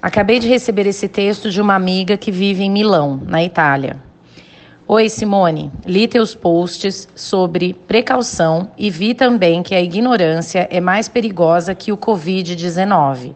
Acabei de receber esse texto de uma amiga que vive em Milão, na Itália. Oi, Simone. Li teus posts sobre precaução e vi também que a ignorância é mais perigosa que o Covid-19.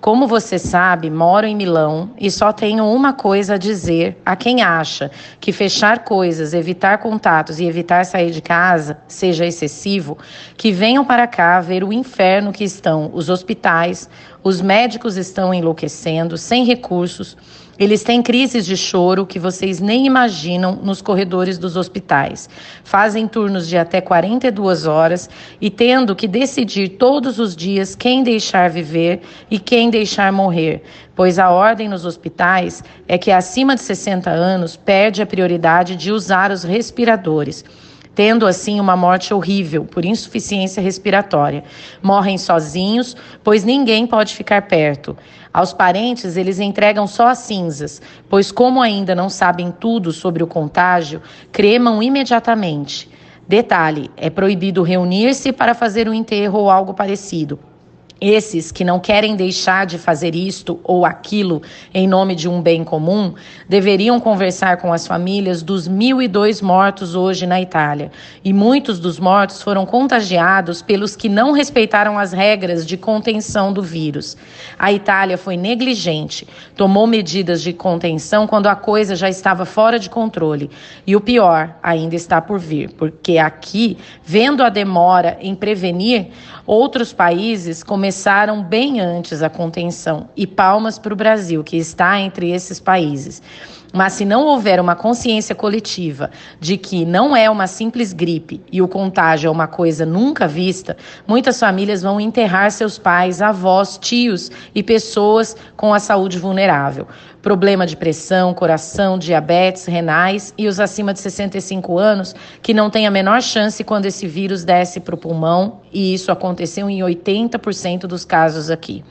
Como você sabe, moro em Milão e só tenho uma coisa a dizer a quem acha que fechar coisas, evitar contatos e evitar sair de casa seja excessivo, que venham para cá ver o inferno que estão os hospitais, os médicos estão enlouquecendo, sem recursos. Eles têm crises de choro que vocês nem imaginam nos corredores dos hospitais. Fazem turnos de até 42 horas e tendo que decidir todos os dias quem deixar viver e quem deixar morrer, pois a ordem nos hospitais é que acima de 60 anos perde a prioridade de usar os respiradores tendo assim uma morte horrível por insuficiência respiratória. Morrem sozinhos, pois ninguém pode ficar perto. Aos parentes, eles entregam só as cinzas, pois, como ainda não sabem tudo sobre o contágio, cremam imediatamente. Detalhe: é proibido reunir-se para fazer um enterro ou algo parecido. Esses que não querem deixar de fazer isto ou aquilo em nome de um bem comum deveriam conversar com as famílias dos mil e dois mortos hoje na Itália. E muitos dos mortos foram contagiados pelos que não respeitaram as regras de contenção do vírus. A Itália foi negligente, tomou medidas de contenção quando a coisa já estava fora de controle. E o pior ainda está por vir, porque aqui, vendo a demora em prevenir, outros países começaram começaram bem antes a contenção, e palmas para o Brasil, que está entre esses países. Mas se não houver uma consciência coletiva de que não é uma simples gripe e o contágio é uma coisa nunca vista, muitas famílias vão enterrar seus pais, avós, tios e pessoas com a saúde vulnerável. Problema de pressão, coração, diabetes, renais e os acima de 65 anos que não têm a menor chance quando esse vírus desce para o pulmão, e isso aconteceu em 80% dos casos aqui.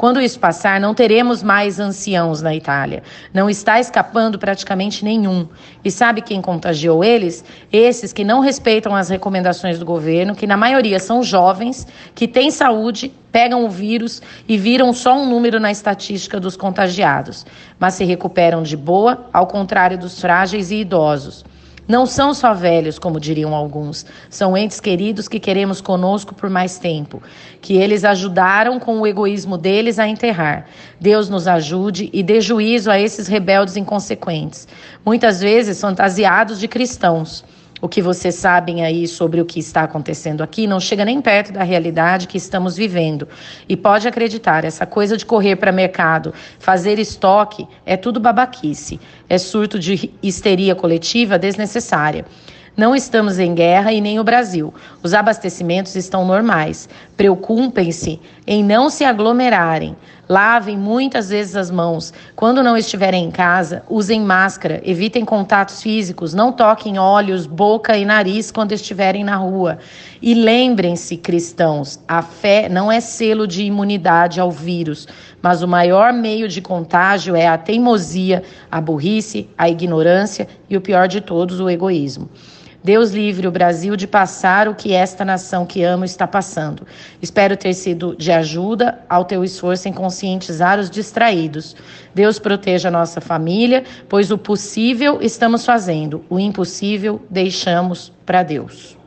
Quando isso passar, não teremos mais anciãos na Itália. Não está escapando praticamente nenhum. E sabe quem contagiou eles? Esses que não respeitam as recomendações do governo, que na maioria são jovens, que têm saúde, pegam o vírus e viram só um número na estatística dos contagiados, mas se recuperam de boa, ao contrário dos frágeis e idosos. Não são só velhos, como diriam alguns, são entes queridos que queremos conosco por mais tempo, que eles ajudaram com o egoísmo deles a enterrar. Deus nos ajude e dê juízo a esses rebeldes inconsequentes, muitas vezes fantasiados de cristãos. O que vocês sabem aí sobre o que está acontecendo aqui não chega nem perto da realidade que estamos vivendo. E pode acreditar, essa coisa de correr para mercado, fazer estoque, é tudo babaquice. É surto de histeria coletiva desnecessária. Não estamos em guerra e nem o Brasil. Os abastecimentos estão normais. Preocupem-se em não se aglomerarem. Lavem muitas vezes as mãos. Quando não estiverem em casa, usem máscara, evitem contatos físicos, não toquem olhos, boca e nariz quando estiverem na rua. E lembrem-se, cristãos, a fé não é selo de imunidade ao vírus, mas o maior meio de contágio é a teimosia, a burrice, a ignorância e o pior de todos, o egoísmo. Deus livre o Brasil de passar o que esta nação que amo está passando. Espero ter sido de ajuda ao teu esforço em conscientizar os distraídos. Deus proteja a nossa família, pois o possível estamos fazendo, o impossível deixamos para Deus.